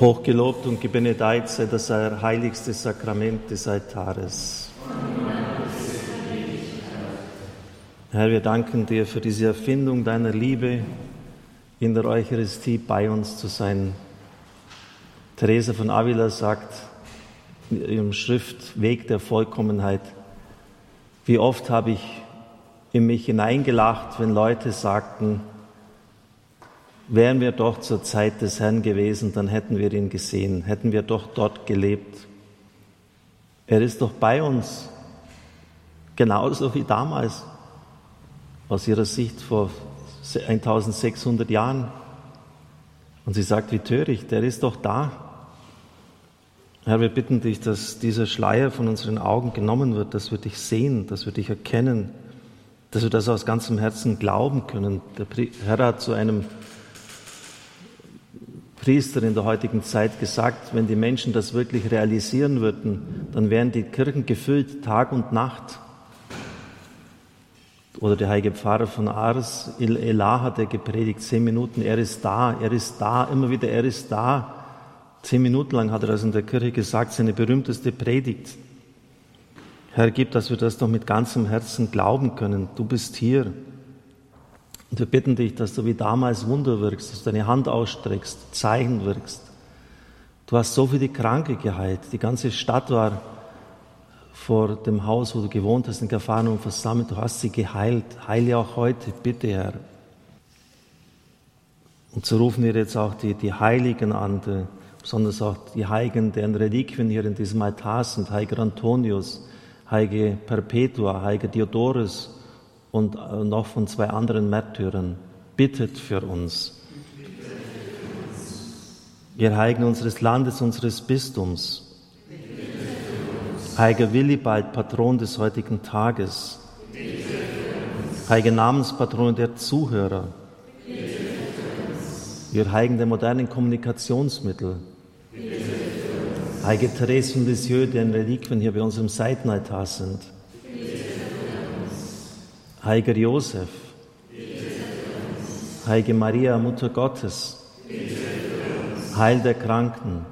Hochgelobt und gebenedeit sei das heiligste Sakrament des Altares. Herr, wir danken dir für diese Erfindung deiner Liebe, in der Eucharistie bei uns zu sein. Therese von Avila sagt in ihrem Schrift Weg der Vollkommenheit, wie oft habe ich in mich hineingelacht, wenn Leute sagten, Wären wir doch zur Zeit des Herrn gewesen, dann hätten wir ihn gesehen, hätten wir doch dort gelebt. Er ist doch bei uns, genauso wie damals, aus ihrer Sicht vor 1600 Jahren. Und sie sagt, wie töricht, er ist doch da. Herr, wir bitten dich, dass dieser Schleier von unseren Augen genommen wird, dass wir dich sehen, dass wir dich erkennen, dass wir das aus ganzem Herzen glauben können. Der Herr hat zu einem Priester in der heutigen Zeit gesagt, wenn die Menschen das wirklich realisieren würden, dann wären die Kirchen gefüllt Tag und Nacht. Oder der heilige Pfarrer von Ars, Il Elah, hat er gepredigt, zehn Minuten, er ist da, er ist da, immer wieder, er ist da. Zehn Minuten lang hat er das in der Kirche gesagt, seine berühmteste Predigt. Herr, gib, dass wir das doch mit ganzem Herzen glauben können. Du bist hier. Und wir bitten dich, dass du wie damals Wunder wirkst, dass du deine Hand ausstreckst, Zeichen wirkst. Du hast so viele Kranke geheilt. Die ganze Stadt war vor dem Haus, wo du gewohnt hast, in Gafanum versammelt. Du hast sie geheilt. Heile auch heute, bitte, Herr. Und so rufen wir jetzt auch die, die Heiligen an, die, besonders auch die Heiligen, deren Reliquien hier in diesem Altar sind. Heiliger Antonius, Heilige Perpetua, Heiliger Diodorus, und äh, noch von zwei anderen Märtyrern. Bittet für uns. Ihr Heiligen unseres Landes, unseres Bistums. Heiliger Willibald, Patron des heutigen Tages. Heilige Namenspatron der Zuhörer. Ihr Heiligen der modernen Kommunikationsmittel. Heilige Therese von Lisieux, deren Reliquien hier bei uns im Seitenaltar sind. Heiliger Josef, Heilige Maria, Mutter Gottes, Heil der Kranken,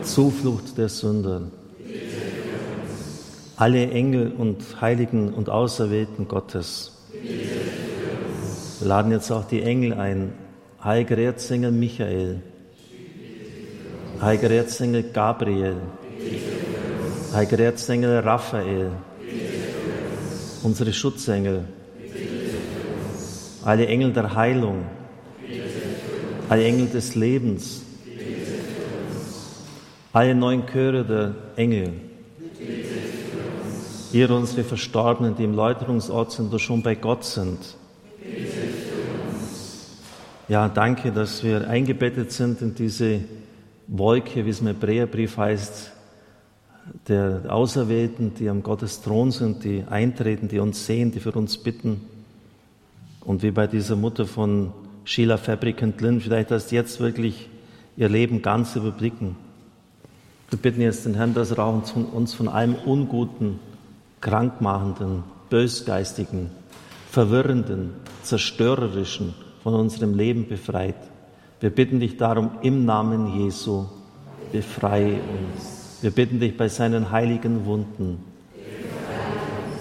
Zuflucht der Sünder, alle Engel und Heiligen und Auserwählten Gottes. Wir laden jetzt auch die Engel ein. Heiliger Erzengel Michael, Heiliger Erzengel Gabriel, Heiliger Erzengel Raphael, unsere Schutzengel, alle Engel der Heilung, alle Engel des Lebens, alle neun Chöre der Engel, ihr unsere Verstorbenen, die im Läuterungsort sind oder schon bei Gott sind. Ja, danke, dass wir eingebettet sind in diese Wolke, wie es im Hebräerbrief heißt, der Auserwählten, die am Gottes Thron sind, die eintreten, die uns sehen, die für uns bitten. Und wie bei dieser Mutter von Sheila Fabricant Lynn, vielleicht erst jetzt wirklich ihr Leben ganz überblicken. Wir bitten jetzt den Herrn, dass er uns von allem Unguten, Krankmachenden, Bösgeistigen, Verwirrenden, Zerstörerischen von unserem Leben befreit. Wir bitten dich darum im Namen Jesu, befreie uns. Wir bitten dich bei seinen heiligen Wunden.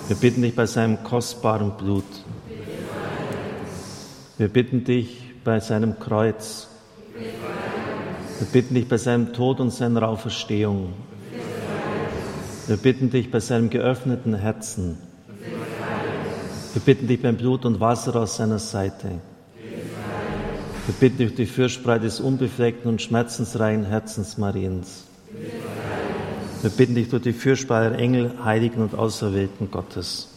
Wir bitten dich bei seinem kostbaren Blut. Wir bitten dich bei seinem Kreuz. Wir bitten dich bei seinem Tod und seiner Auferstehung. Wir bitten dich bei seinem geöffneten Herzen. Wir bitten dich beim Blut und Wasser aus seiner Seite. Wir bitten dich die Fürsprache des unbefleckten und schmerzensreinen Herzens Mariens. Wir bitten dich durch die Fürsprache Engel, Heiligen und Auserwählten Gottes.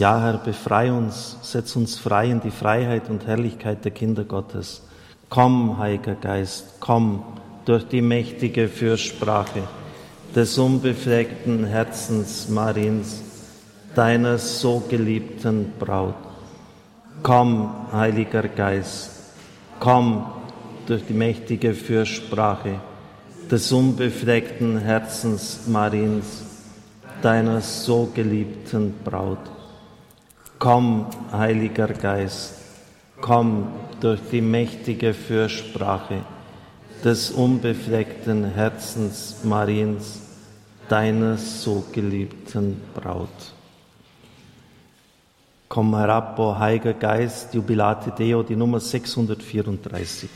Ja, Herr, befrei uns, setz uns frei in die Freiheit und Herrlichkeit der Kinder Gottes. Komm, Heiliger Geist, komm durch die mächtige Fürsprache des unbefleckten Herzens Mariens, deiner so geliebten Braut. Komm, Heiliger Geist, komm durch die mächtige Fürsprache des unbefleckten Herzens Mariens, deiner so geliebten Braut. Komm, Heiliger Geist, komm durch die mächtige Fürsprache des unbefleckten Herzens Mariens, deiner so geliebten Braut. Komm herab, o Heiliger Geist, Jubilate Deo, die Nummer 634.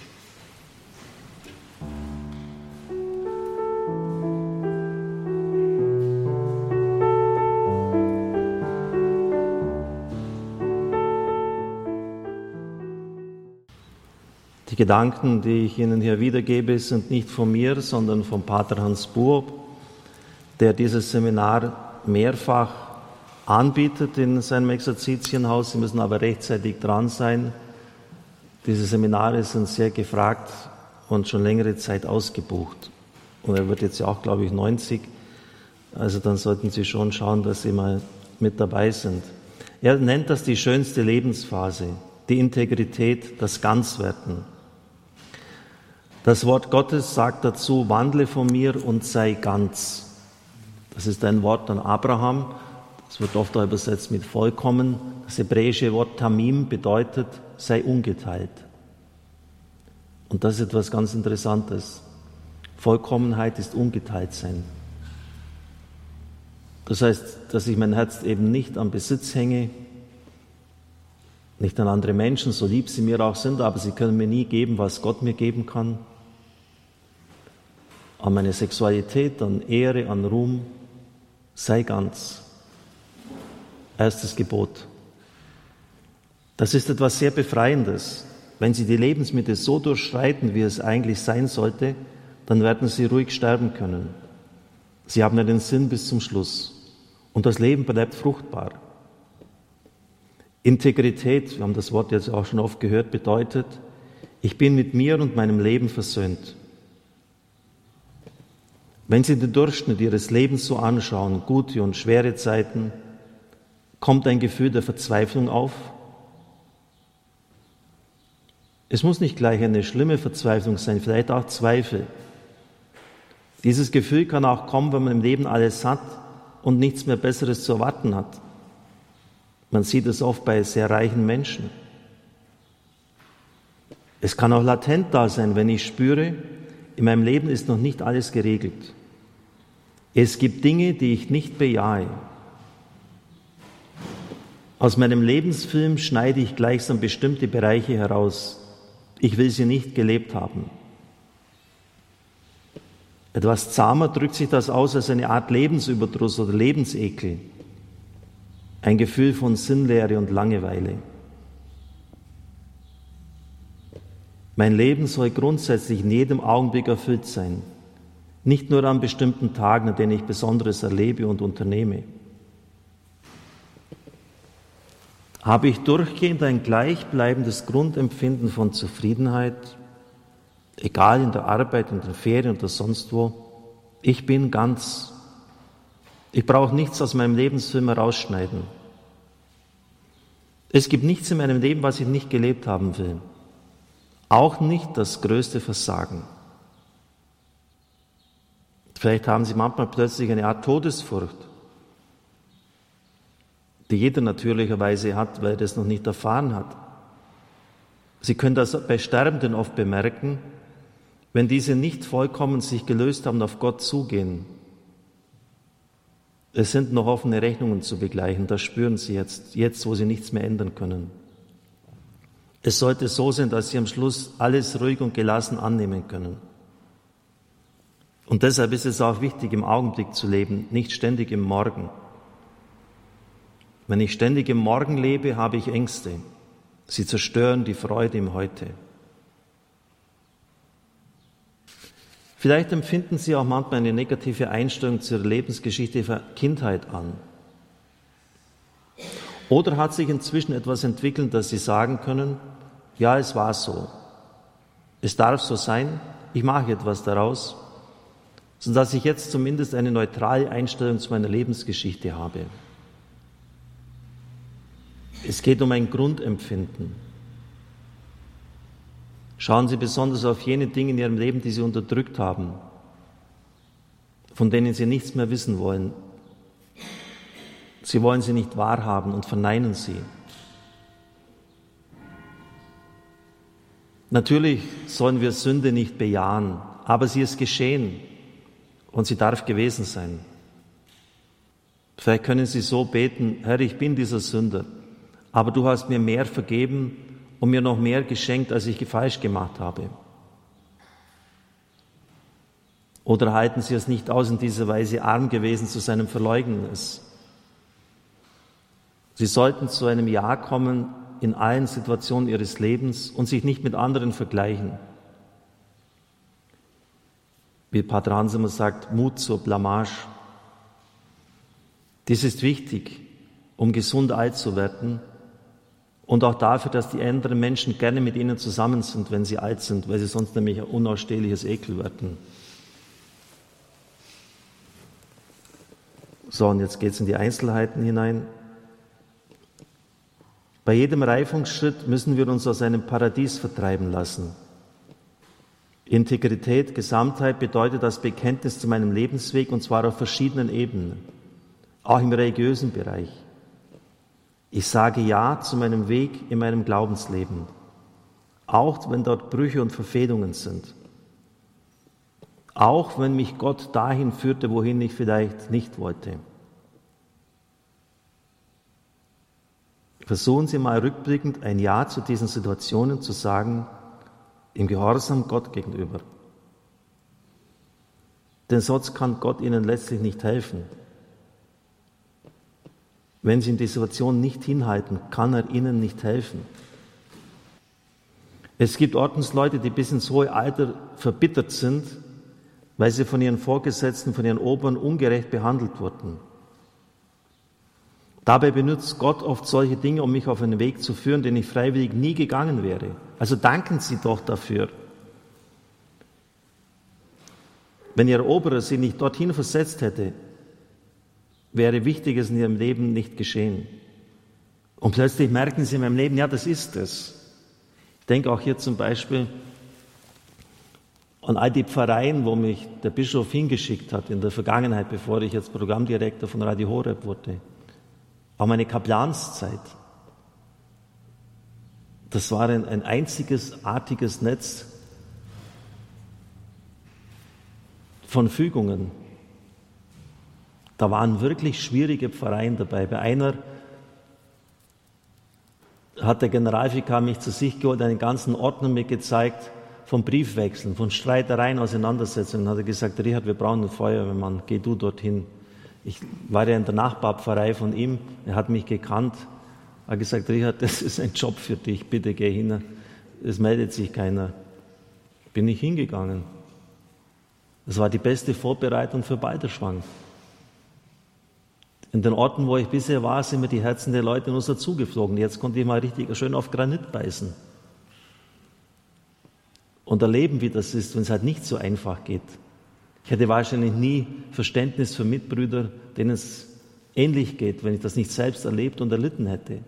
Die Gedanken, die ich Ihnen hier wiedergebe, sind nicht von mir, sondern von Pater Hans Buob, der dieses Seminar mehrfach anbietet in seinem Exerzitienhaus. Sie müssen aber rechtzeitig dran sein. Diese Seminare sind sehr gefragt und schon längere Zeit ausgebucht. Und er wird jetzt ja auch, glaube ich, 90. Also dann sollten Sie schon schauen, dass Sie mal mit dabei sind. Er nennt das die schönste Lebensphase, die Integrität, das Ganzwerden. Das Wort Gottes sagt dazu, wandle von mir und sei ganz. Das ist ein Wort an Abraham. Das wird oft auch übersetzt mit vollkommen. Das hebräische Wort Tamim bedeutet, sei ungeteilt. Und das ist etwas ganz Interessantes. Vollkommenheit ist ungeteilt sein. Das heißt, dass ich mein Herz eben nicht am Besitz hänge, nicht an andere Menschen, so lieb sie mir auch sind, aber sie können mir nie geben, was Gott mir geben kann an meine Sexualität, an Ehre, an Ruhm, sei ganz. Erstes Gebot. Das ist etwas sehr Befreiendes. Wenn Sie die Lebensmittel so durchschreiten, wie es eigentlich sein sollte, dann werden Sie ruhig sterben können. Sie haben den Sinn bis zum Schluss. Und das Leben bleibt fruchtbar. Integrität, wir haben das Wort jetzt auch schon oft gehört, bedeutet, ich bin mit mir und meinem Leben versöhnt. Wenn Sie den Durchschnitt Ihres Lebens so anschauen, gute und schwere Zeiten, kommt ein Gefühl der Verzweiflung auf? Es muss nicht gleich eine schlimme Verzweiflung sein, vielleicht auch Zweifel. Dieses Gefühl kann auch kommen, wenn man im Leben alles hat und nichts mehr Besseres zu erwarten hat. Man sieht es oft bei sehr reichen Menschen. Es kann auch latent da sein, wenn ich spüre, in meinem Leben ist noch nicht alles geregelt. Es gibt Dinge, die ich nicht bejahe. Aus meinem Lebensfilm schneide ich gleichsam bestimmte Bereiche heraus. Ich will sie nicht gelebt haben. Etwas zahmer drückt sich das aus als eine Art Lebensüberdruss oder Lebensekel, ein Gefühl von Sinnlehre und Langeweile. Mein Leben soll grundsätzlich in jedem Augenblick erfüllt sein, nicht nur an bestimmten Tagen, an denen ich Besonderes erlebe und unternehme. Habe ich durchgehend ein gleichbleibendes Grundempfinden von Zufriedenheit, egal in der Arbeit, in den Ferien oder sonst wo? Ich bin ganz. Ich brauche nichts aus meinem Lebensfilm herausschneiden. Es gibt nichts in meinem Leben, was ich nicht gelebt haben will. Auch nicht das größte Versagen. Vielleicht haben Sie manchmal plötzlich eine Art Todesfurcht, die jeder natürlicherweise hat, weil er das noch nicht erfahren hat. Sie können das bei Sterbenden oft bemerken, wenn diese nicht vollkommen sich gelöst haben, auf Gott zugehen. Es sind noch offene Rechnungen zu begleichen, das spüren Sie jetzt, jetzt wo Sie nichts mehr ändern können. Es sollte so sein, dass sie am Schluss alles ruhig und gelassen annehmen können. Und deshalb ist es auch wichtig, im Augenblick zu leben, nicht ständig im Morgen. Wenn ich ständig im Morgen lebe, habe ich Ängste. Sie zerstören die Freude im Heute. Vielleicht empfinden Sie auch manchmal eine negative Einstellung zur Lebensgeschichte der Kindheit an. Oder hat sich inzwischen etwas entwickelt, dass Sie sagen können, ja, es war so. Es darf so sein, ich mache etwas daraus, sodass ich jetzt zumindest eine neutrale Einstellung zu meiner Lebensgeschichte habe. Es geht um ein Grundempfinden. Schauen Sie besonders auf jene Dinge in Ihrem Leben, die Sie unterdrückt haben, von denen Sie nichts mehr wissen wollen. Sie wollen sie nicht wahrhaben und verneinen sie. Natürlich sollen wir Sünde nicht bejahen, aber sie ist geschehen und sie darf gewesen sein. Vielleicht können Sie so beten, Herr, ich bin dieser Sünder, aber du hast mir mehr vergeben und mir noch mehr geschenkt, als ich falsch gemacht habe. Oder halten Sie es nicht aus, in dieser Weise arm gewesen zu seinem Verleugnen ist? Sie sollten zu einem Ja kommen in allen Situationen Ihres Lebens und sich nicht mit anderen vergleichen. Wie Pater Hans immer sagt, Mut zur Blamage. Dies ist wichtig, um gesund alt zu werden und auch dafür, dass die anderen Menschen gerne mit ihnen zusammen sind, wenn sie alt sind, weil sie sonst nämlich ein unausstehliches Ekel werden. So, und jetzt geht es in die Einzelheiten hinein. Bei jedem Reifungsschritt müssen wir uns aus einem Paradies vertreiben lassen. Integrität, Gesamtheit bedeutet das Bekenntnis zu meinem Lebensweg und zwar auf verschiedenen Ebenen, auch im religiösen Bereich. Ich sage Ja zu meinem Weg in meinem Glaubensleben, auch wenn dort Brüche und Verfehlungen sind. Auch wenn mich Gott dahin führte, wohin ich vielleicht nicht wollte. Versuchen Sie mal rückblickend ein Ja zu diesen Situationen zu sagen, im Gehorsam Gott gegenüber. Denn sonst kann Gott Ihnen letztlich nicht helfen. Wenn Sie in die Situation nicht hinhalten, kann er Ihnen nicht helfen. Es gibt Ordensleute, die bis ins hohe Alter verbittert sind, weil sie von ihren Vorgesetzten, von ihren Obern ungerecht behandelt wurden. Dabei benutzt Gott oft solche Dinge, um mich auf einen Weg zu führen, den ich freiwillig nie gegangen wäre. Also danken Sie doch dafür. Wenn Ihr Oberer Sie nicht dorthin versetzt hätte, wäre Wichtiges in Ihrem Leben nicht geschehen. Und plötzlich merken Sie in meinem Leben, ja, das ist es. Ich denke auch hier zum Beispiel an all die Pfarreien, wo mich der Bischof hingeschickt hat in der Vergangenheit, bevor ich jetzt Programmdirektor von Radio Horeb wurde. Auch meine Kaplanszeit. Das war ein, ein einziges artiges Netz von Fügungen. Da waren wirklich schwierige Pfarreien dabei. Bei einer hat der Generalvikar mich zu sich geholt, einen ganzen Ordner mir gezeigt, von Briefwechseln, von Streitereien, Auseinandersetzungen, hat er gesagt, Richard, wir brauchen einen Feuerwehrmann, geh du dorthin. Ich war ja in der Nachbarpfarrei von ihm, er hat mich gekannt, hat gesagt, Richard, das ist ein Job für dich, bitte geh hin, es meldet sich keiner. Bin ich hingegangen. Das war die beste Vorbereitung für Balderschwang. In den Orten, wo ich bisher war, sind mir die Herzen der Leute nur so zugeflogen. Jetzt konnte ich mal richtig schön auf Granit beißen und erleben, wie das ist, wenn es halt nicht so einfach geht. Ich hätte wahrscheinlich nie Verständnis für Mitbrüder, denen es ähnlich geht, wenn ich das nicht selbst erlebt und erlitten hätte.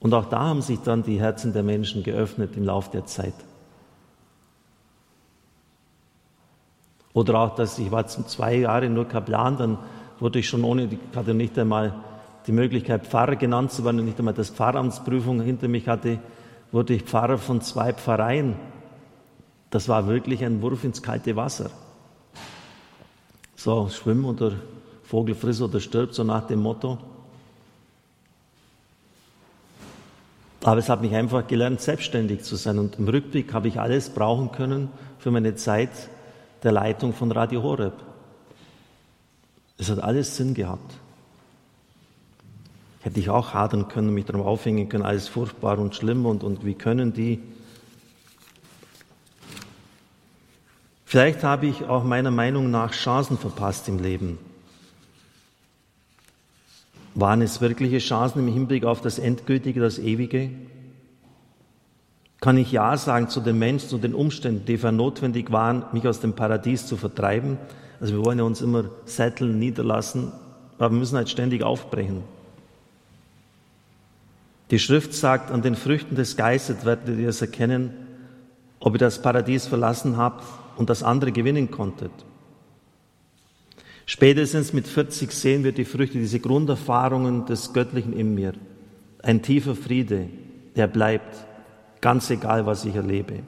Und auch da haben sich dann die Herzen der Menschen geöffnet im Laufe der Zeit. Oder auch, dass ich war zwei Jahre nur Kaplan, dann wurde ich schon ohne, ich hatte nicht einmal die Möglichkeit, Pfarrer genannt zu werden und nicht einmal das Pfarramtsprüfung hinter mich hatte, wurde ich Pfarrer von zwei Pfarreien. Das war wirklich ein Wurf ins kalte Wasser. So, schwimm oder Vogel friss oder stirbt, so nach dem Motto. Aber es hat mich einfach gelernt, selbstständig zu sein. Und im Rückblick habe ich alles brauchen können für meine Zeit der Leitung von Radio Horeb. Es hat alles Sinn gehabt. Hätte ich auch hadern können, mich darum aufhängen können, alles furchtbar und schlimm und, und wie können die. Vielleicht habe ich auch meiner Meinung nach Chancen verpasst im Leben. Waren es wirkliche Chancen im Hinblick auf das Endgültige, das Ewige? Kann ich Ja sagen zu den Menschen, zu den Umständen, die für notwendig waren, mich aus dem Paradies zu vertreiben? Also wir wollen ja uns immer setteln, niederlassen, aber wir müssen halt ständig aufbrechen. Die Schrift sagt, an den Früchten des Geistes werdet ihr es erkennen, ob ihr das Paradies verlassen habt und das andere gewinnen konntet. Spätestens mit 40 sehen wir die Früchte, diese Grunderfahrungen des Göttlichen in mir. Ein tiefer Friede, der bleibt. ganz egal, was ich erlebe.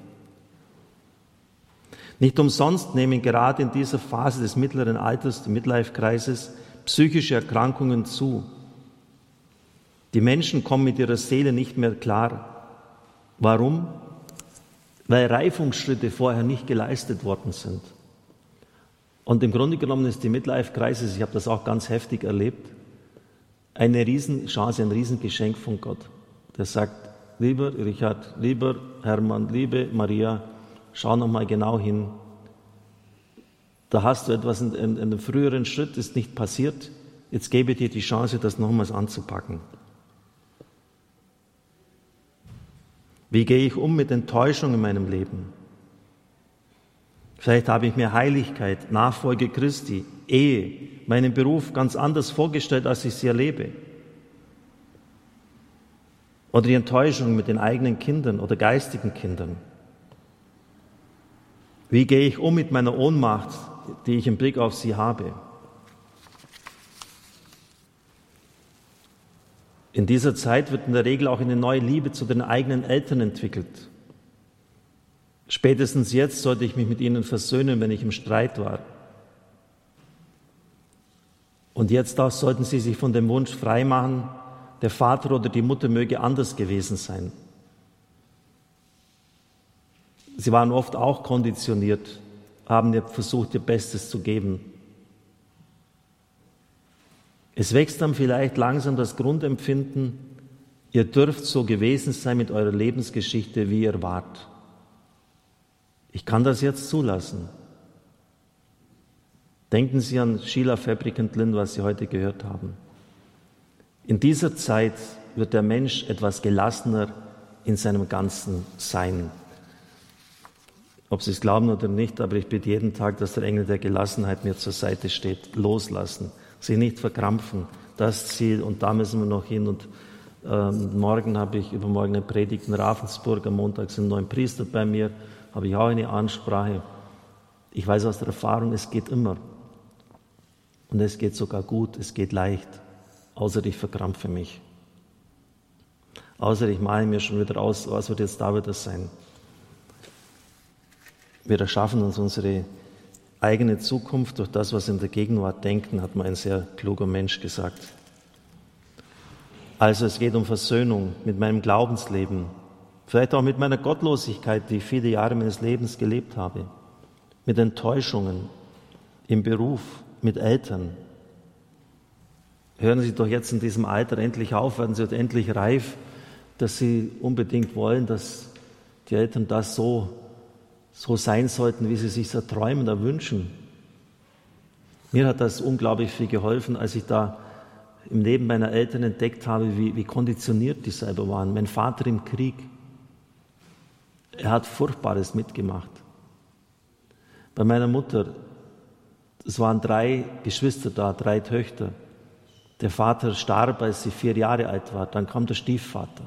Nicht umsonst nehmen gerade in dieser Phase des mittleren Alters, des Midlife-Kreises, psychische Erkrankungen zu. Die Menschen kommen mit ihrer Seele nicht mehr klar. Warum? Weil Reifungsschritte vorher nicht geleistet worden sind. Und im Grunde genommen ist die Midlife-Crisis, ich habe das auch ganz heftig erlebt, eine Riesenchance, ein Riesengeschenk von Gott. Der sagt, lieber Richard, lieber Hermann, liebe Maria, schau noch mal genau hin. Da hast du etwas in einem früheren Schritt, ist nicht passiert. Jetzt gebe ich dir die Chance, das nochmals anzupacken. Wie gehe ich um mit Enttäuschung in meinem Leben? Vielleicht habe ich mir Heiligkeit, Nachfolge Christi, Ehe, meinen Beruf ganz anders vorgestellt, als ich sie erlebe. Oder die Enttäuschung mit den eigenen Kindern oder geistigen Kindern. Wie gehe ich um mit meiner Ohnmacht, die ich im Blick auf sie habe? In dieser Zeit wird in der Regel auch eine neue Liebe zu den eigenen Eltern entwickelt. Spätestens jetzt sollte ich mich mit ihnen versöhnen, wenn ich im Streit war. Und jetzt auch sollten sie sich von dem Wunsch freimachen, der Vater oder die Mutter möge anders gewesen sein. Sie waren oft auch konditioniert, haben versucht, ihr Bestes zu geben. Es wächst dann vielleicht langsam das Grundempfinden, ihr dürft so gewesen sein mit eurer Lebensgeschichte, wie ihr wart. Ich kann das jetzt zulassen. Denken Sie an Sheila Fabricant Lynn, was Sie heute gehört haben. In dieser Zeit wird der Mensch etwas gelassener in seinem ganzen Sein. Ob Sie es glauben oder nicht, aber ich bitte jeden Tag, dass der Engel der Gelassenheit mir zur Seite steht. Loslassen, sie nicht verkrampfen. Das Ziel und da müssen wir noch hin. Und ähm, morgen habe ich übermorgen eine Predigt in Ravensburg. Am Montag sind neun Priester bei mir habe ich auch eine Ansprache. Ich weiß aus der Erfahrung, es geht immer. Und es geht sogar gut, es geht leicht, außer ich verkrampfe mich. Außer ich male mir schon wieder aus, was wird jetzt da wieder sein. Wir erschaffen uns unsere eigene Zukunft durch das, was in der Gegenwart denken, hat mal ein sehr kluger Mensch gesagt. Also es geht um Versöhnung mit meinem Glaubensleben, Vielleicht auch mit meiner Gottlosigkeit, die ich viele Jahre meines Lebens gelebt habe. Mit Enttäuschungen im Beruf, mit Eltern. Hören Sie doch jetzt in diesem Alter endlich auf, werden Sie endlich reif, dass Sie unbedingt wollen, dass die Eltern das so, so sein sollten, wie sie sich erträumen, erwünschen. Mir hat das unglaublich viel geholfen, als ich da im Leben meiner Eltern entdeckt habe, wie, wie konditioniert die selber waren. Mein Vater im Krieg, er hat Furchtbares mitgemacht. Bei meiner Mutter, es waren drei Geschwister da, drei Töchter. Der Vater starb, als sie vier Jahre alt war. Dann kam der Stiefvater,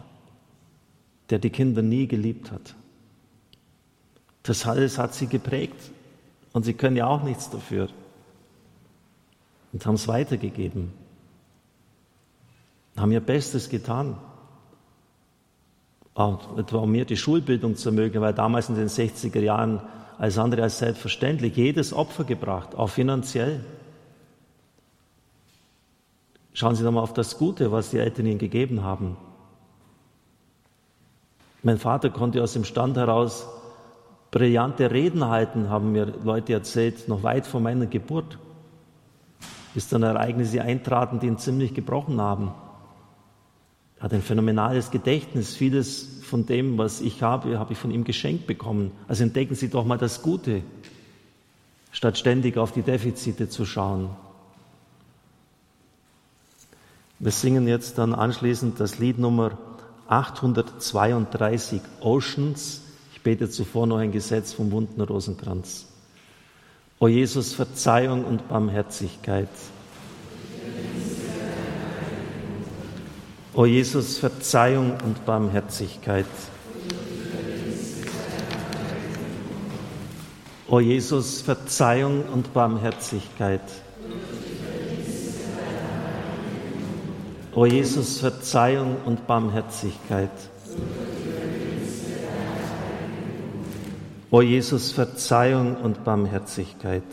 der die Kinder nie geliebt hat. Das alles hat sie geprägt. Und sie können ja auch nichts dafür. Und haben es weitergegeben. Haben ihr Bestes getan etwa um mir die Schulbildung zu ermöglichen, weil damals in den 60er Jahren als andere als selbstverständlich jedes Opfer gebracht, auch finanziell. Schauen Sie doch mal auf das Gute, was die Eltern ihnen gegeben haben. Mein Vater konnte aus dem Stand heraus brillante Reden halten, haben mir Leute erzählt, noch weit vor meiner Geburt, bis dann Ereignisse eintraten, die ihn ziemlich gebrochen haben. Er hat ein phänomenales Gedächtnis. Vieles von dem, was ich habe, habe ich von ihm geschenkt bekommen. Also entdecken Sie doch mal das Gute, statt ständig auf die Defizite zu schauen. Wir singen jetzt dann anschließend das Lied Nummer 832, Oceans. Bete zuvor noch ein Gesetz vom wunden Rosenkranz. O Jesus, Verzeihung und Barmherzigkeit. O Jesus, Verzeihung und Barmherzigkeit. O Jesus, Verzeihung und Barmherzigkeit. O Jesus, Verzeihung und Barmherzigkeit. O Jesus, Verzeihung und Barmherzigkeit.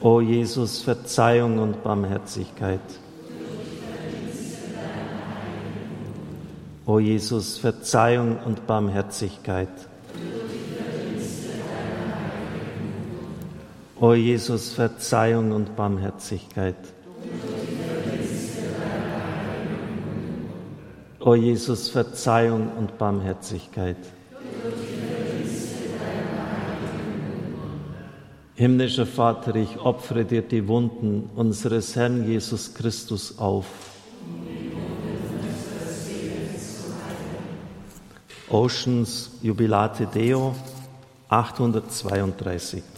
O Jesus, Verzeihung und Barmherzigkeit. O Jesus, Verzeihung und Barmherzigkeit. O Jesus, Verzeihung und Barmherzigkeit. O Jesus. Himmlischer Vater, ich opfere dir die Wunden unseres Herrn Jesus Christus auf. Oceans Jubilate Deo 832.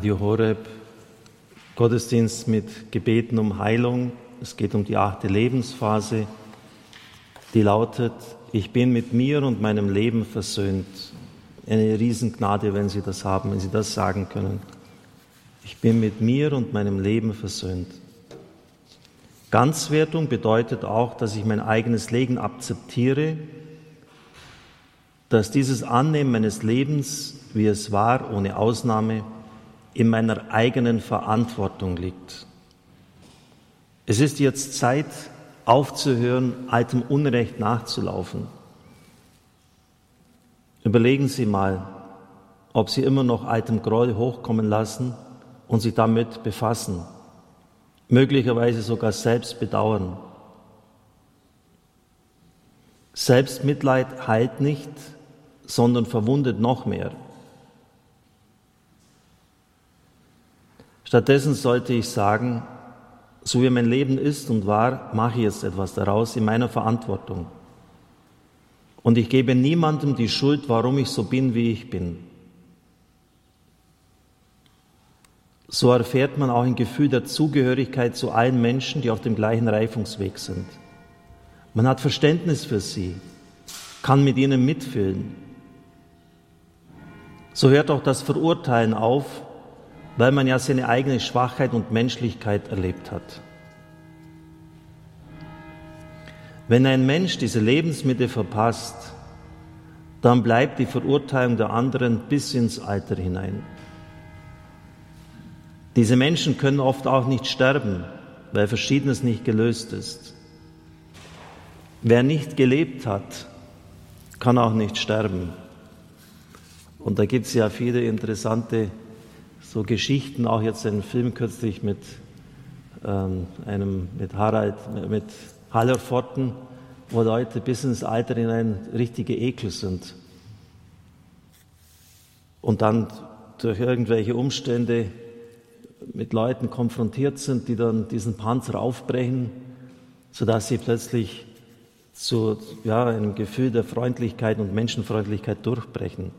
Radio Horeb, Gottesdienst mit Gebeten um Heilung. Es geht um die achte Lebensphase, die lautet, ich bin mit mir und meinem Leben versöhnt. Eine Riesengnade, wenn Sie das haben, wenn Sie das sagen können. Ich bin mit mir und meinem Leben versöhnt. Ganzwertung bedeutet auch, dass ich mein eigenes Leben akzeptiere, dass dieses Annehmen meines Lebens, wie es war, ohne Ausnahme, in meiner eigenen Verantwortung liegt. Es ist jetzt Zeit, aufzuhören, altem Unrecht nachzulaufen. Überlegen Sie mal, ob Sie immer noch altem Groll hochkommen lassen und sich damit befassen, möglicherweise sogar selbst bedauern. Selbstmitleid heilt nicht, sondern verwundet noch mehr. Stattdessen sollte ich sagen, so wie mein Leben ist und war, mache ich jetzt etwas daraus in meiner Verantwortung. Und ich gebe niemandem die Schuld, warum ich so bin, wie ich bin. So erfährt man auch ein Gefühl der Zugehörigkeit zu allen Menschen, die auf dem gleichen Reifungsweg sind. Man hat Verständnis für sie, kann mit ihnen mitfühlen. So hört auch das Verurteilen auf, weil man ja seine eigene Schwachheit und Menschlichkeit erlebt hat. Wenn ein Mensch diese Lebensmittel verpasst, dann bleibt die Verurteilung der anderen bis ins Alter hinein. Diese Menschen können oft auch nicht sterben, weil Verschiedenes nicht gelöst ist. Wer nicht gelebt hat, kann auch nicht sterben. Und da gibt es ja viele interessante so Geschichten, auch jetzt einen Film kürzlich mit ähm, einem, mit Harald, mit Hallerforten, wo Leute bis ins Alter hinein richtige Ekel sind. Und dann durch irgendwelche Umstände mit Leuten konfrontiert sind, die dann diesen Panzer aufbrechen, sodass sie plötzlich zu ja, einem Gefühl der Freundlichkeit und Menschenfreundlichkeit durchbrechen.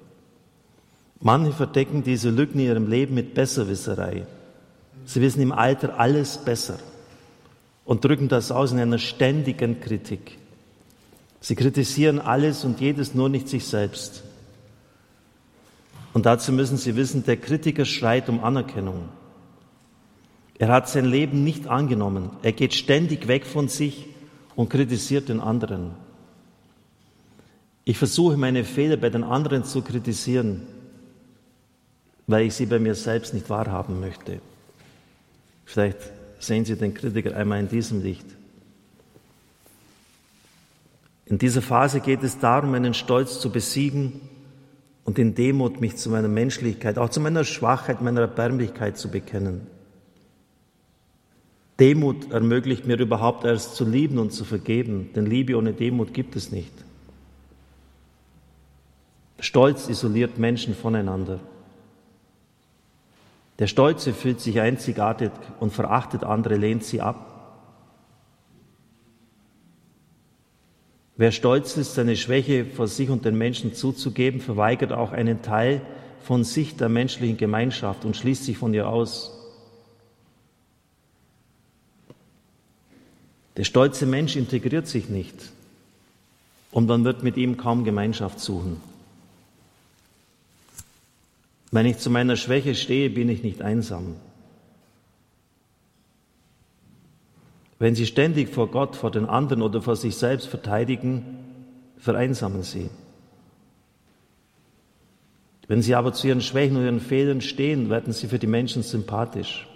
Manche verdecken diese Lücken in ihrem Leben mit Besserwisserei. Sie wissen im Alter alles besser und drücken das aus in einer ständigen Kritik. Sie kritisieren alles und jedes, nur nicht sich selbst. Und dazu müssen Sie wissen, der Kritiker schreit um Anerkennung. Er hat sein Leben nicht angenommen. Er geht ständig weg von sich und kritisiert den anderen. Ich versuche meine Fehler bei den anderen zu kritisieren weil ich sie bei mir selbst nicht wahrhaben möchte. Vielleicht sehen Sie den Kritiker einmal in diesem Licht. In dieser Phase geht es darum, meinen Stolz zu besiegen und in Demut mich zu meiner Menschlichkeit, auch zu meiner Schwachheit, meiner Erbärmlichkeit zu bekennen. Demut ermöglicht mir überhaupt erst zu lieben und zu vergeben, denn Liebe ohne Demut gibt es nicht. Stolz isoliert Menschen voneinander. Der Stolze fühlt sich einzigartig und verachtet andere, lehnt sie ab. Wer stolz ist, seine Schwäche vor sich und den Menschen zuzugeben, verweigert auch einen Teil von sich der menschlichen Gemeinschaft und schließt sich von ihr aus. Der stolze Mensch integriert sich nicht. und man wird mit ihm kaum Gemeinschaft suchen. Wenn ich zu meiner Schwäche stehe, bin ich nicht einsam. Wenn Sie ständig vor Gott, vor den anderen oder vor sich selbst verteidigen, vereinsamen Sie. Wenn Sie aber zu Ihren Schwächen und Ihren Fehlern stehen, werden Sie für die Menschen sympathisch.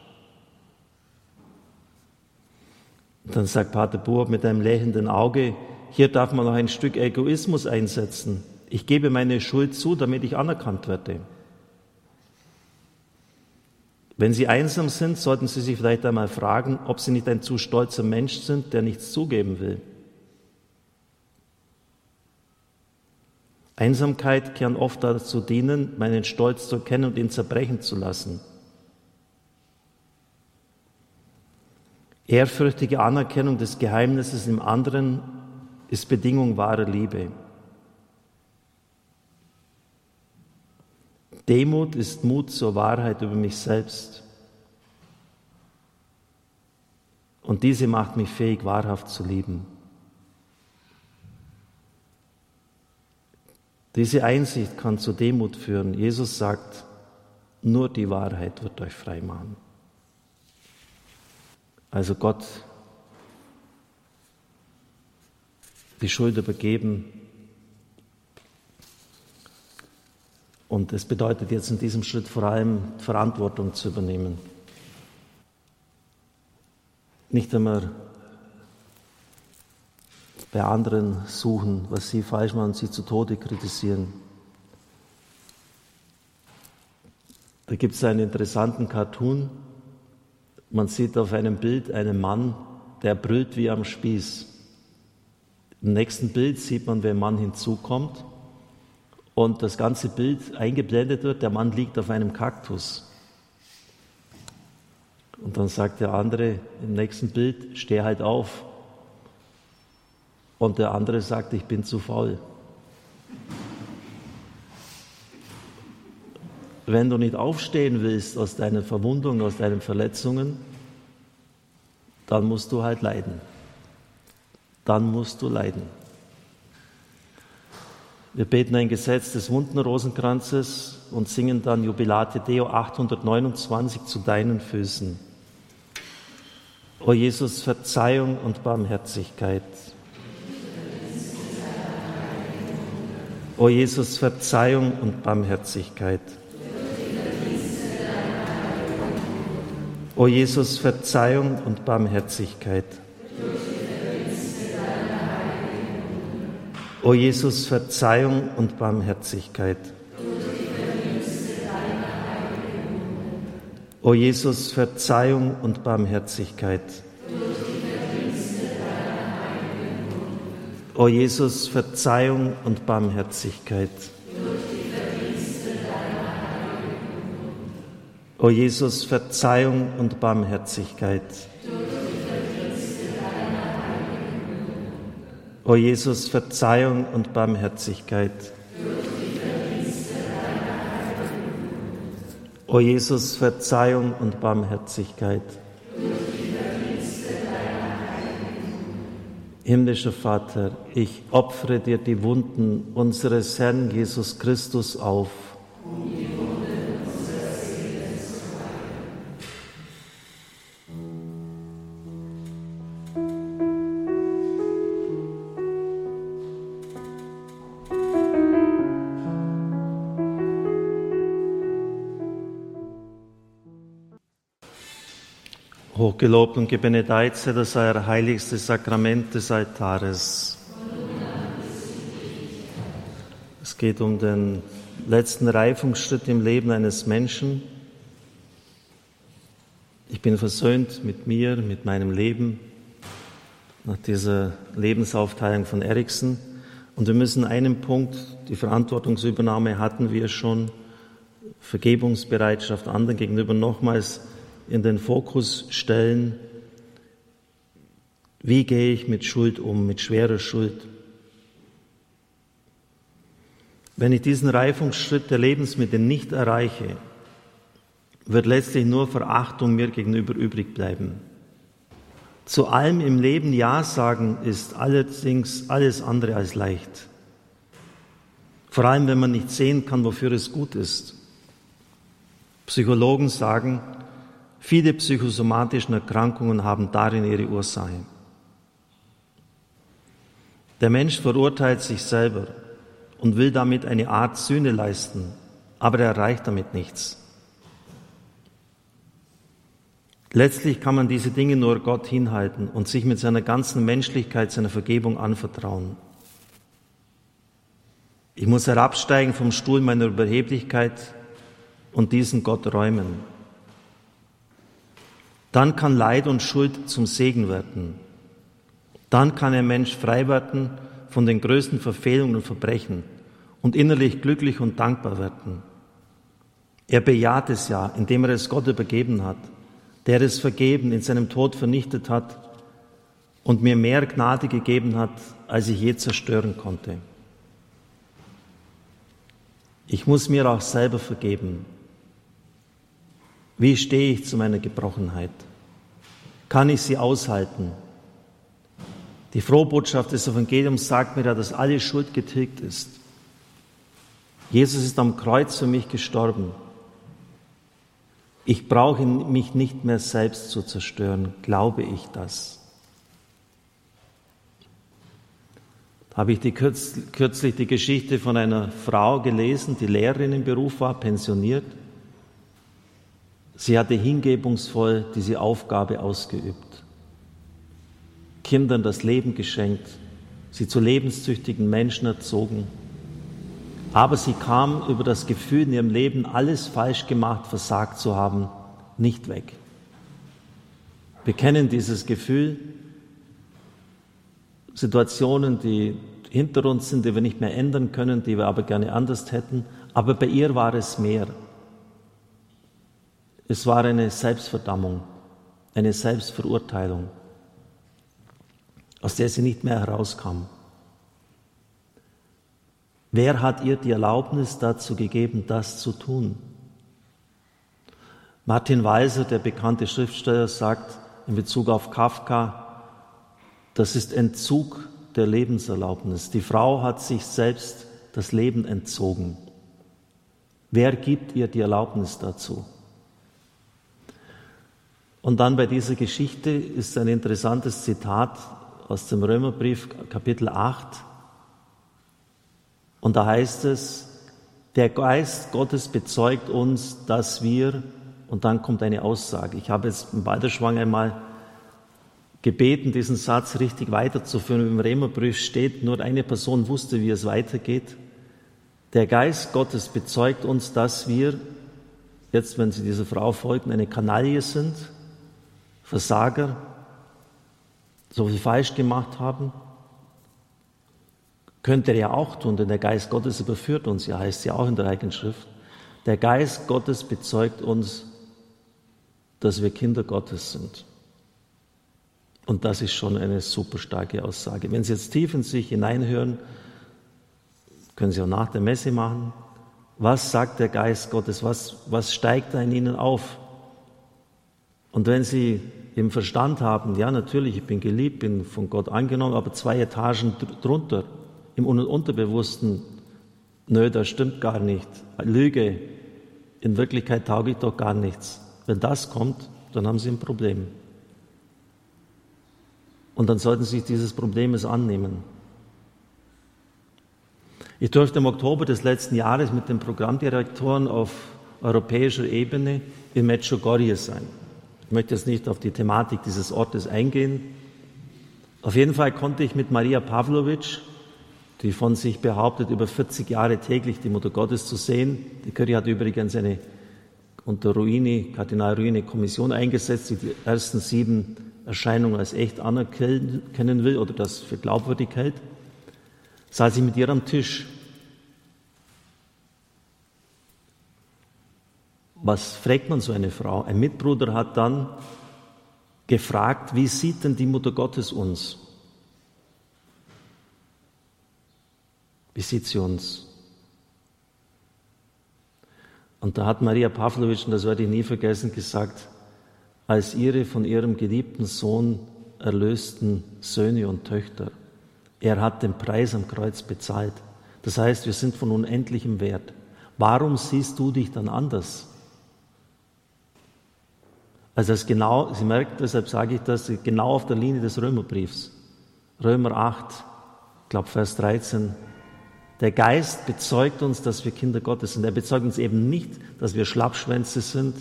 Und dann sagt Pater Buhr mit einem lächelnden Auge, hier darf man noch ein Stück Egoismus einsetzen. Ich gebe meine Schuld zu, damit ich anerkannt werde. Wenn Sie einsam sind, sollten Sie sich vielleicht einmal fragen, ob Sie nicht ein zu stolzer Mensch sind, der nichts zugeben will. Einsamkeit kann oft dazu dienen, meinen Stolz zu erkennen und ihn zerbrechen zu lassen. Ehrfürchtige Anerkennung des Geheimnisses im anderen ist Bedingung wahrer Liebe. Demut ist Mut zur Wahrheit über mich selbst. Und diese macht mich fähig, wahrhaft zu lieben. Diese Einsicht kann zu Demut führen. Jesus sagt, nur die Wahrheit wird euch frei machen. Also Gott die Schuld übergeben, Und es bedeutet jetzt in diesem Schritt vor allem Verantwortung zu übernehmen. Nicht immer bei anderen suchen, was sie falsch machen sie zu Tode kritisieren. Da gibt es einen interessanten Cartoon. Man sieht auf einem Bild einen Mann, der brüllt wie am Spieß. Im nächsten Bild sieht man, ein Mann hinzukommt und das ganze Bild eingeblendet wird, der Mann liegt auf einem Kaktus. Und dann sagt der andere im nächsten Bild, steh halt auf. Und der andere sagt, ich bin zu faul. Wenn du nicht aufstehen willst aus deinen Verwundungen, aus deinen Verletzungen, dann musst du halt leiden. Dann musst du leiden. Wir beten ein Gesetz des Wundenrosenkranzes und singen dann Jubilate Deo 829 zu deinen Füßen. O Jesus, Verzeihung und Barmherzigkeit. O Jesus, Verzeihung und Barmherzigkeit. O Jesus, Verzeihung und Barmherzigkeit. O Jesus, Verzeihung und Barmherzigkeit. O Jesus, Verzeihung und Barmherzigkeit. O Jesus, Verzeihung und Barmherzigkeit. O Jesus, Verzeihung und Barmherzigkeit. O Jesus, Verzeihung und Barmherzigkeit. O Jesus, Verzeihung und Barmherzigkeit. Himmlischer Vater, ich opfere dir die Wunden unseres Herrn Jesus Christus auf. Um Hochgelobt und gebenedeit sei das euer heiligstes Sakrament des Altares. Es geht um den letzten Reifungsschritt im Leben eines Menschen. Ich bin versöhnt mit mir, mit meinem Leben, nach dieser Lebensaufteilung von Eriksen. Und wir müssen einen Punkt, die Verantwortungsübernahme hatten wir schon, Vergebungsbereitschaft anderen gegenüber nochmals in den Fokus stellen, wie gehe ich mit Schuld um, mit schwerer Schuld. Wenn ich diesen Reifungsschritt der Lebensmittel nicht erreiche, wird letztlich nur Verachtung mir gegenüber übrig bleiben. Zu allem im Leben Ja sagen ist allerdings alles andere als leicht. Vor allem, wenn man nicht sehen kann, wofür es gut ist. Psychologen sagen, viele psychosomatischen Erkrankungen haben darin ihre Ursache. Der Mensch verurteilt sich selber und will damit eine Art Sühne leisten, aber er erreicht damit nichts. Letztlich kann man diese Dinge nur Gott hinhalten und sich mit seiner ganzen Menschlichkeit seiner Vergebung anvertrauen. Ich muss herabsteigen vom Stuhl meiner Überheblichkeit und diesen Gott räumen. Dann kann Leid und Schuld zum Segen werden. Dann kann ein Mensch frei werden von den größten Verfehlungen und Verbrechen und innerlich glücklich und dankbar werden. Er bejaht es ja, indem er es Gott übergeben hat der es vergeben, in seinem Tod vernichtet hat und mir mehr Gnade gegeben hat, als ich je zerstören konnte. Ich muss mir auch selber vergeben. Wie stehe ich zu meiner Gebrochenheit? Kann ich sie aushalten? Die Frohbotschaft des Evangeliums sagt mir ja, dass alle Schuld getilgt ist. Jesus ist am Kreuz für mich gestorben. Ich brauche mich nicht mehr selbst zu zerstören, glaube ich das. Habe ich die kürzlich die Geschichte von einer Frau gelesen, die Lehrerin im Beruf war, pensioniert. Sie hatte hingebungsvoll diese Aufgabe ausgeübt, Kindern das Leben geschenkt, sie zu lebenszüchtigen Menschen erzogen aber sie kam über das Gefühl, in ihrem Leben alles falsch gemacht, versagt zu haben, nicht weg. Wir kennen dieses Gefühl, Situationen, die hinter uns sind, die wir nicht mehr ändern können, die wir aber gerne anders hätten. Aber bei ihr war es mehr. Es war eine Selbstverdammung, eine Selbstverurteilung, aus der sie nicht mehr herauskam. Wer hat ihr die Erlaubnis dazu gegeben, das zu tun? Martin Weiser, der bekannte Schriftsteller, sagt in Bezug auf Kafka, das ist Entzug der Lebenserlaubnis. Die Frau hat sich selbst das Leben entzogen. Wer gibt ihr die Erlaubnis dazu? Und dann bei dieser Geschichte ist ein interessantes Zitat aus dem Römerbrief Kapitel 8. Und da heißt es, der Geist Gottes bezeugt uns, dass wir, und dann kommt eine Aussage. Ich habe jetzt im Balderschwang einmal gebeten, diesen Satz richtig weiterzuführen. Im Römerbrief steht, nur eine Person wusste, wie es weitergeht. Der Geist Gottes bezeugt uns, dass wir, jetzt wenn Sie dieser Frau folgen, eine Kanaille sind, Versager, so viel falsch gemacht haben, könnte er ja auch tun, denn der Geist Gottes überführt uns, ja heißt ja auch in der Heiligen Schrift. Der Geist Gottes bezeugt uns, dass wir Kinder Gottes sind. Und das ist schon eine super starke Aussage. Wenn Sie jetzt tief in sich hineinhören, können Sie auch nach der Messe machen. Was sagt der Geist Gottes? Was, was steigt da in Ihnen auf? Und wenn Sie im Verstand haben, ja, natürlich, ich bin geliebt, bin von Gott angenommen, aber zwei Etagen drunter, im Unterbewussten, nö, das stimmt gar nicht, Lüge, in Wirklichkeit tauge ich doch gar nichts. Wenn das kommt, dann haben Sie ein Problem. Und dann sollten Sie sich dieses Problems annehmen. Ich durfte im Oktober des letzten Jahres mit den Programmdirektoren auf europäischer Ebene in Medjugorje sein. Ich möchte jetzt nicht auf die Thematik dieses Ortes eingehen. Auf jeden Fall konnte ich mit Maria Pavlovic, die von sich behauptet, über 40 Jahre täglich die Mutter Gottes zu sehen. Die Kirche hat übrigens eine unter Ruini, Kardinal Ruini Kommission eingesetzt, die die ersten sieben Erscheinungen als echt anerkennen will oder das für glaubwürdig hält, saß ich mit ihr am Tisch. Was fragt man so eine Frau? Ein Mitbruder hat dann gefragt, wie sieht denn die Mutter Gottes uns? Wie sieht sie uns? Und da hat Maria Pavlovic, und das werde ich nie vergessen, gesagt, als ihre von ihrem geliebten Sohn erlösten Söhne und Töchter. Er hat den Preis am Kreuz bezahlt. Das heißt, wir sind von unendlichem Wert. Warum siehst du dich dann anders? Also das genau, Sie merken, deshalb sage ich das, genau auf der Linie des Römerbriefs. Römer 8, ich glaube Vers 13. Der Geist bezeugt uns, dass wir Kinder Gottes sind. Er bezeugt uns eben nicht, dass wir Schlappschwänze sind,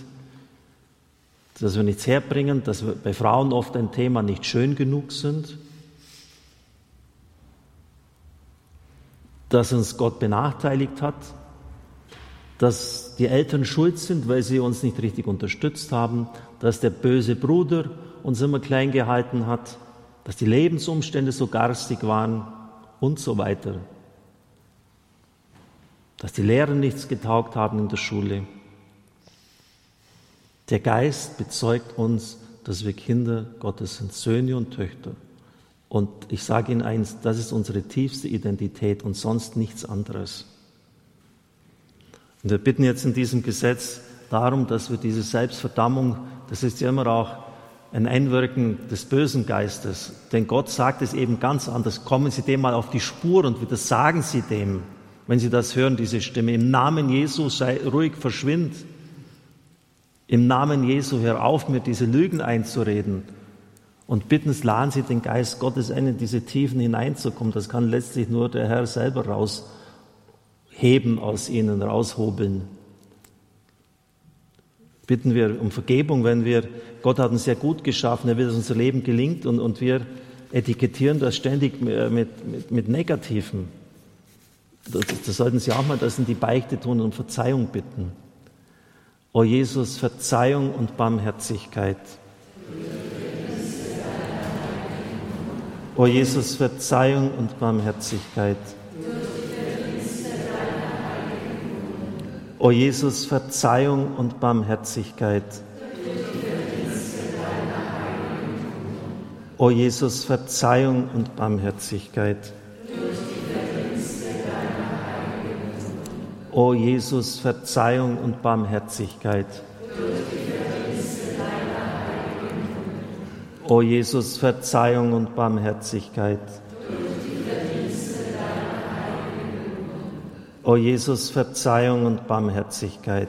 dass wir nichts herbringen, dass wir bei Frauen oft ein Thema nicht schön genug sind, dass uns Gott benachteiligt hat, dass die Eltern schuld sind, weil sie uns nicht richtig unterstützt haben, dass der böse Bruder uns immer klein gehalten hat, dass die Lebensumstände so garstig waren und so weiter, dass die Lehrer nichts getaugt haben in der Schule. Der Geist bezeugt uns, dass wir Kinder Gottes sind, Söhne und Töchter. Und ich sage Ihnen eins, das ist unsere tiefste Identität und sonst nichts anderes. Und wir bitten jetzt in diesem Gesetz darum, dass wir diese Selbstverdammung, das ist ja immer auch ein Einwirken des bösen Geistes, denn Gott sagt es eben ganz anders. Kommen Sie dem mal auf die Spur und wieder sagen Sie dem, wenn Sie das hören, diese Stimme. Im Namen Jesu sei ruhig, verschwind. Im Namen Jesu hör auf, mir diese Lügen einzureden und bitten, laden Sie den Geist Gottes ein, in diese Tiefen hineinzukommen. Das kann letztlich nur der Herr selber rausheben aus Ihnen, raushobeln. Bitten wir um Vergebung, wenn wir, Gott hat uns sehr gut geschaffen, er will, dass unser Leben gelingt und, und wir etikettieren das ständig mit, mit, mit Negativen. Das, das sollten Sie auch mal das in die Beichte tun und Verzeihung bitten. O Jesus, Verzeihung und Barmherzigkeit. O Jesus, Verzeihung und Barmherzigkeit. O Jesus, Verzeihung und Barmherzigkeit. O Jesus, Verzeihung und Barmherzigkeit. O Jesus, Verzeihung und Barmherzigkeit. O Jesus, Verzeihung und Barmherzigkeit. O Jesus, Verzeihung und Barmherzigkeit.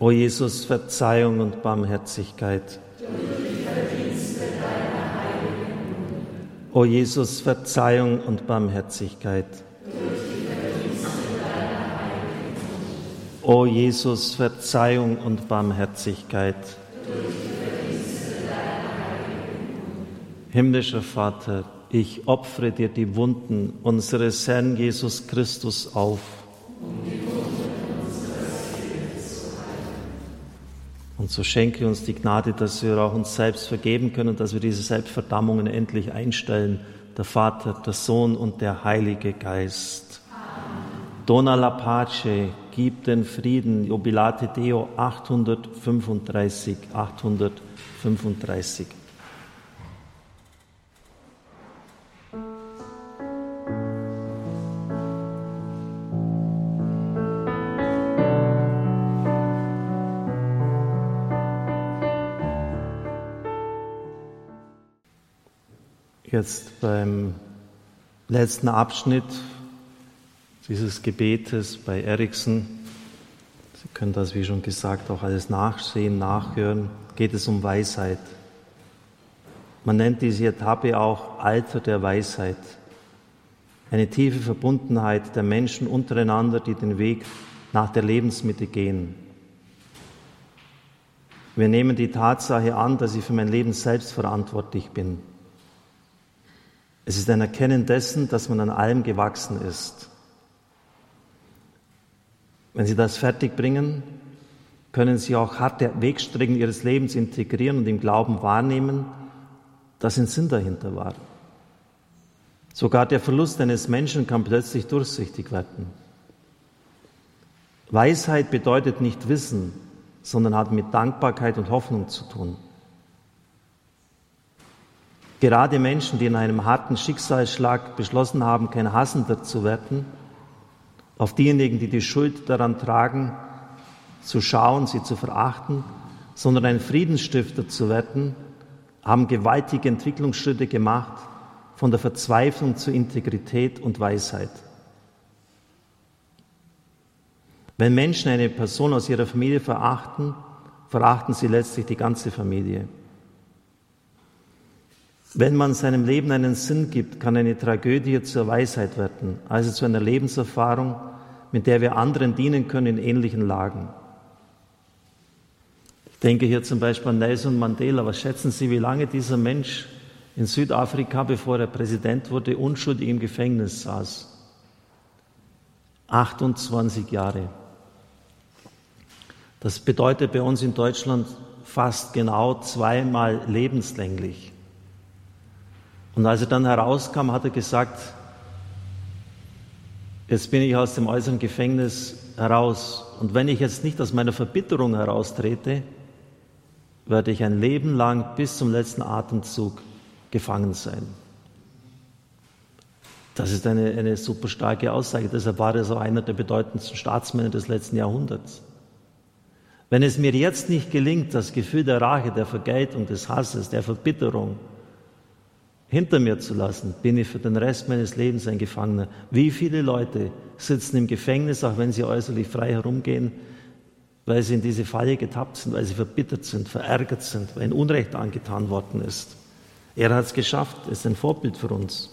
O Jesus, Verzeihung und Barmherzigkeit. O Jesus, Verzeihung und Barmherzigkeit. O Jesus, Verzeihung und Barmherzigkeit. Himmlischer Vater, ich opfere dir die Wunden unseres Herrn Jesus Christus auf. Und so schenke uns die Gnade, dass wir auch uns selbst vergeben können, dass wir diese Selbstverdammungen endlich einstellen. Der Vater, der Sohn und der Heilige Geist. Dona la pace, gib den Frieden, Jubilate Deo 835, 835. Jetzt beim letzten Abschnitt dieses Gebetes bei Eriksen, Sie können das, wie schon gesagt, auch alles nachsehen, nachhören, geht es um Weisheit. Man nennt diese Etappe auch Alter der Weisheit. Eine tiefe Verbundenheit der Menschen untereinander, die den Weg nach der Lebensmitte gehen. Wir nehmen die Tatsache an, dass ich für mein Leben selbst verantwortlich bin. Es ist ein Erkennen dessen, dass man an allem gewachsen ist. Wenn Sie das fertig bringen, können Sie auch harte Wegstrecken Ihres Lebens integrieren und im Glauben wahrnehmen, dass ein Sinn dahinter war. Sogar der Verlust eines Menschen kann plötzlich durchsichtig werden. Weisheit bedeutet nicht Wissen, sondern hat mit Dankbarkeit und Hoffnung zu tun. Gerade Menschen, die in einem harten Schicksalsschlag beschlossen haben, kein Hassender zu werden, auf diejenigen, die die Schuld daran tragen, zu schauen, sie zu verachten, sondern ein Friedensstifter zu werden, haben gewaltige Entwicklungsschritte gemacht von der Verzweiflung zur Integrität und Weisheit. Wenn Menschen eine Person aus ihrer Familie verachten, verachten sie letztlich die ganze Familie. Wenn man seinem Leben einen Sinn gibt, kann eine Tragödie zur Weisheit werden, also zu einer Lebenserfahrung, mit der wir anderen dienen können in ähnlichen Lagen. Ich denke hier zum Beispiel an Nelson Mandela. Was schätzen Sie, wie lange dieser Mensch in Südafrika, bevor er Präsident wurde, unschuldig im Gefängnis saß? 28 Jahre. Das bedeutet bei uns in Deutschland fast genau zweimal lebenslänglich. Und als er dann herauskam, hat er gesagt, jetzt bin ich aus dem äußeren Gefängnis heraus. Und wenn ich jetzt nicht aus meiner Verbitterung heraustrete, werde ich ein Leben lang bis zum letzten Atemzug gefangen sein. Das ist eine, eine super starke Aussage. Deshalb war er so einer der bedeutendsten Staatsmänner des letzten Jahrhunderts. Wenn es mir jetzt nicht gelingt, das Gefühl der Rache, der Vergeltung, des Hasses, der Verbitterung hinter mir zu lassen, bin ich für den Rest meines Lebens ein Gefangener. Wie viele Leute sitzen im Gefängnis, auch wenn sie äußerlich frei herumgehen, weil sie in diese Falle getappt sind, weil sie verbittert sind, verärgert sind, weil ihnen Unrecht angetan worden ist. Er hat es geschafft, ist ein Vorbild für uns.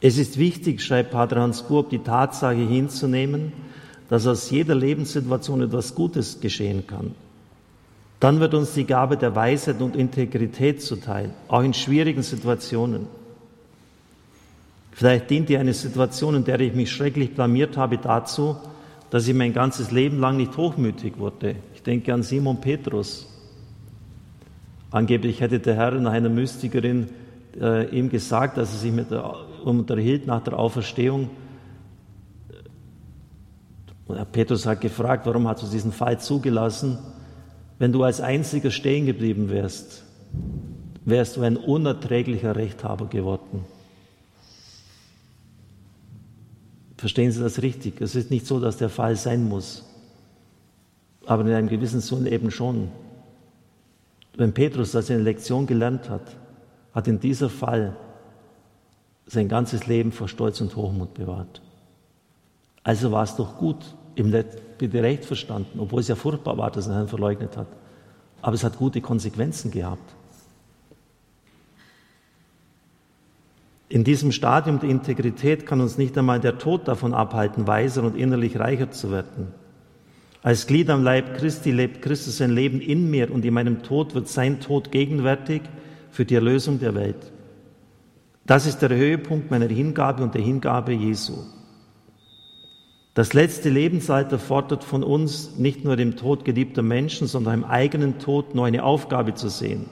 Es ist wichtig, schreibt Pater Hans Burb, die Tatsache hinzunehmen, dass aus jeder Lebenssituation etwas Gutes geschehen kann. Dann wird uns die Gabe der Weisheit und Integrität zuteil, auch in schwierigen Situationen. Vielleicht dient dir eine Situation, in der ich mich schrecklich blamiert habe, dazu, dass ich mein ganzes Leben lang nicht hochmütig wurde. Ich denke an Simon Petrus. Angeblich hätte der Herr nach einer Mystikerin äh, ihm gesagt, dass er sich mit der, unterhielt nach der Auferstehung. Und Petrus hat gefragt, warum hast du diesen Fall zugelassen? Wenn du als einziger stehen geblieben wärst, wärst du ein unerträglicher Rechthaber geworden. Verstehen Sie das richtig? Es ist nicht so, dass der Fall sein muss, aber in einem gewissen Sinne eben schon. Wenn Petrus das in der Lektion gelernt hat, hat in dieser Fall sein ganzes Leben vor Stolz und Hochmut bewahrt. Also war es doch gut, im recht verstanden, obwohl es ja furchtbar war, dass er Herrn verleugnet hat. Aber es hat gute Konsequenzen gehabt. In diesem Stadium der Integrität kann uns nicht einmal der Tod davon abhalten, weiser und innerlich reicher zu werden. Als Glied am Leib Christi lebt Christus sein Leben in mir und in meinem Tod wird sein Tod gegenwärtig für die Erlösung der Welt. Das ist der Höhepunkt meiner Hingabe und der Hingabe Jesu. Das letzte Lebensalter fordert von uns nicht nur dem Tod geliebter Menschen, sondern im eigenen Tod nur eine Aufgabe zu sehen.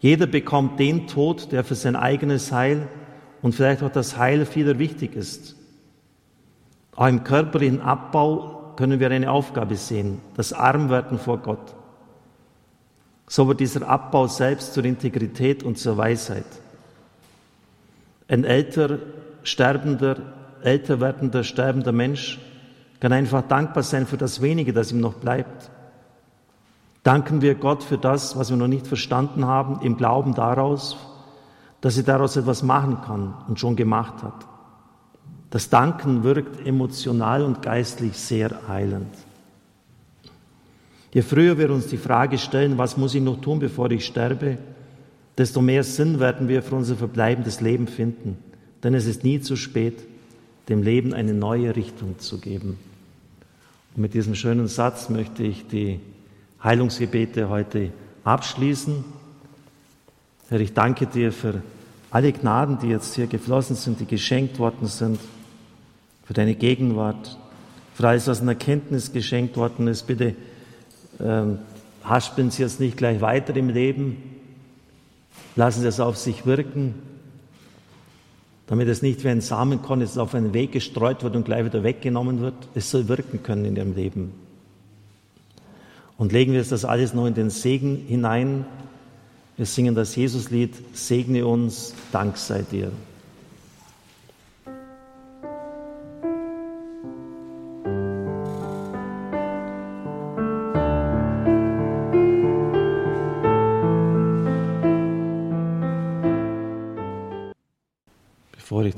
Jeder bekommt den Tod, der für sein eigenes Heil und vielleicht auch das Heil vieler wichtig ist. Auch im körperlichen Abbau können wir eine Aufgabe sehen, das Armwerden vor Gott. So wird dieser Abbau selbst zur Integrität und zur Weisheit. Ein älter, sterbender, älter werdender, sterbender Mensch kann einfach dankbar sein für das wenige, das ihm noch bleibt. Danken wir Gott für das, was wir noch nicht verstanden haben, im Glauben daraus, dass er daraus etwas machen kann und schon gemacht hat. Das Danken wirkt emotional und geistlich sehr heilend. Je früher wir uns die Frage stellen, was muss ich noch tun, bevor ich sterbe, desto mehr Sinn werden wir für unser verbleibendes Leben finden. Denn es ist nie zu spät, dem Leben eine neue Richtung zu geben. Und mit diesem schönen Satz möchte ich die Heilungsgebete heute abschließen. Herr, ich danke dir für alle Gnaden, die jetzt hier geflossen sind, die geschenkt worden sind, für deine Gegenwart, für alles, was in Erkenntnis geschenkt worden ist. Bitte ähm, haspeln Sie jetzt nicht gleich weiter im Leben, lassen Sie es auf sich wirken damit es nicht wie ein Samenkorn jetzt auf einen Weg gestreut wird und gleich wieder weggenommen wird. Es soll wirken können in ihrem Leben. Und legen wir das alles noch in den Segen hinein. Wir singen das Jesuslied, segne uns, Dank sei dir.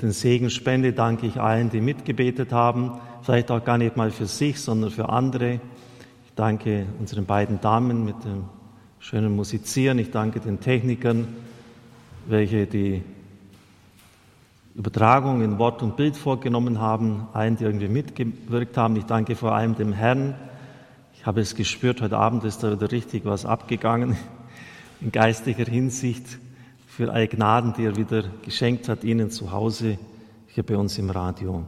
Den Segen spende, danke ich allen, die mitgebetet haben, vielleicht auch gar nicht mal für sich, sondern für andere. Ich danke unseren beiden Damen mit dem schönen Musizieren. Ich danke den Technikern, welche die Übertragung in Wort und Bild vorgenommen haben, allen, die irgendwie mitgewirkt haben. Ich danke vor allem dem Herrn. Ich habe es gespürt, heute Abend ist da wieder richtig was abgegangen in geistlicher Hinsicht für alle Gnaden, die er wieder geschenkt hat, ihnen zu Hause, hier bei uns im Radio.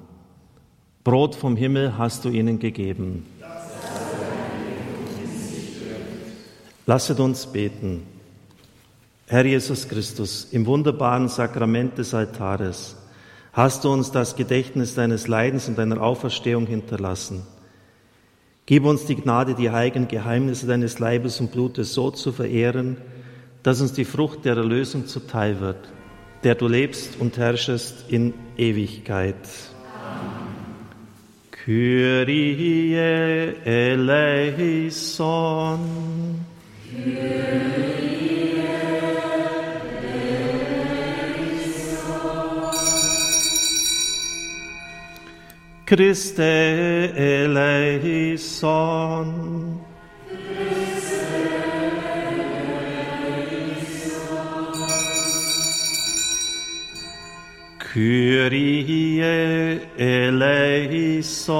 Brot vom Himmel hast du ihnen gegeben. Lasset uns beten. Herr Jesus Christus, im wunderbaren Sakrament des Altares hast du uns das Gedächtnis deines Leidens und deiner Auferstehung hinterlassen. Gib uns die Gnade, die heiligen Geheimnisse deines Leibes und Blutes so zu verehren, dass uns die Frucht der Erlösung zuteil wird, der du lebst und herrschest in Ewigkeit. Kyrie eleison. Kyrie Christe eleison. Kyrie eleison.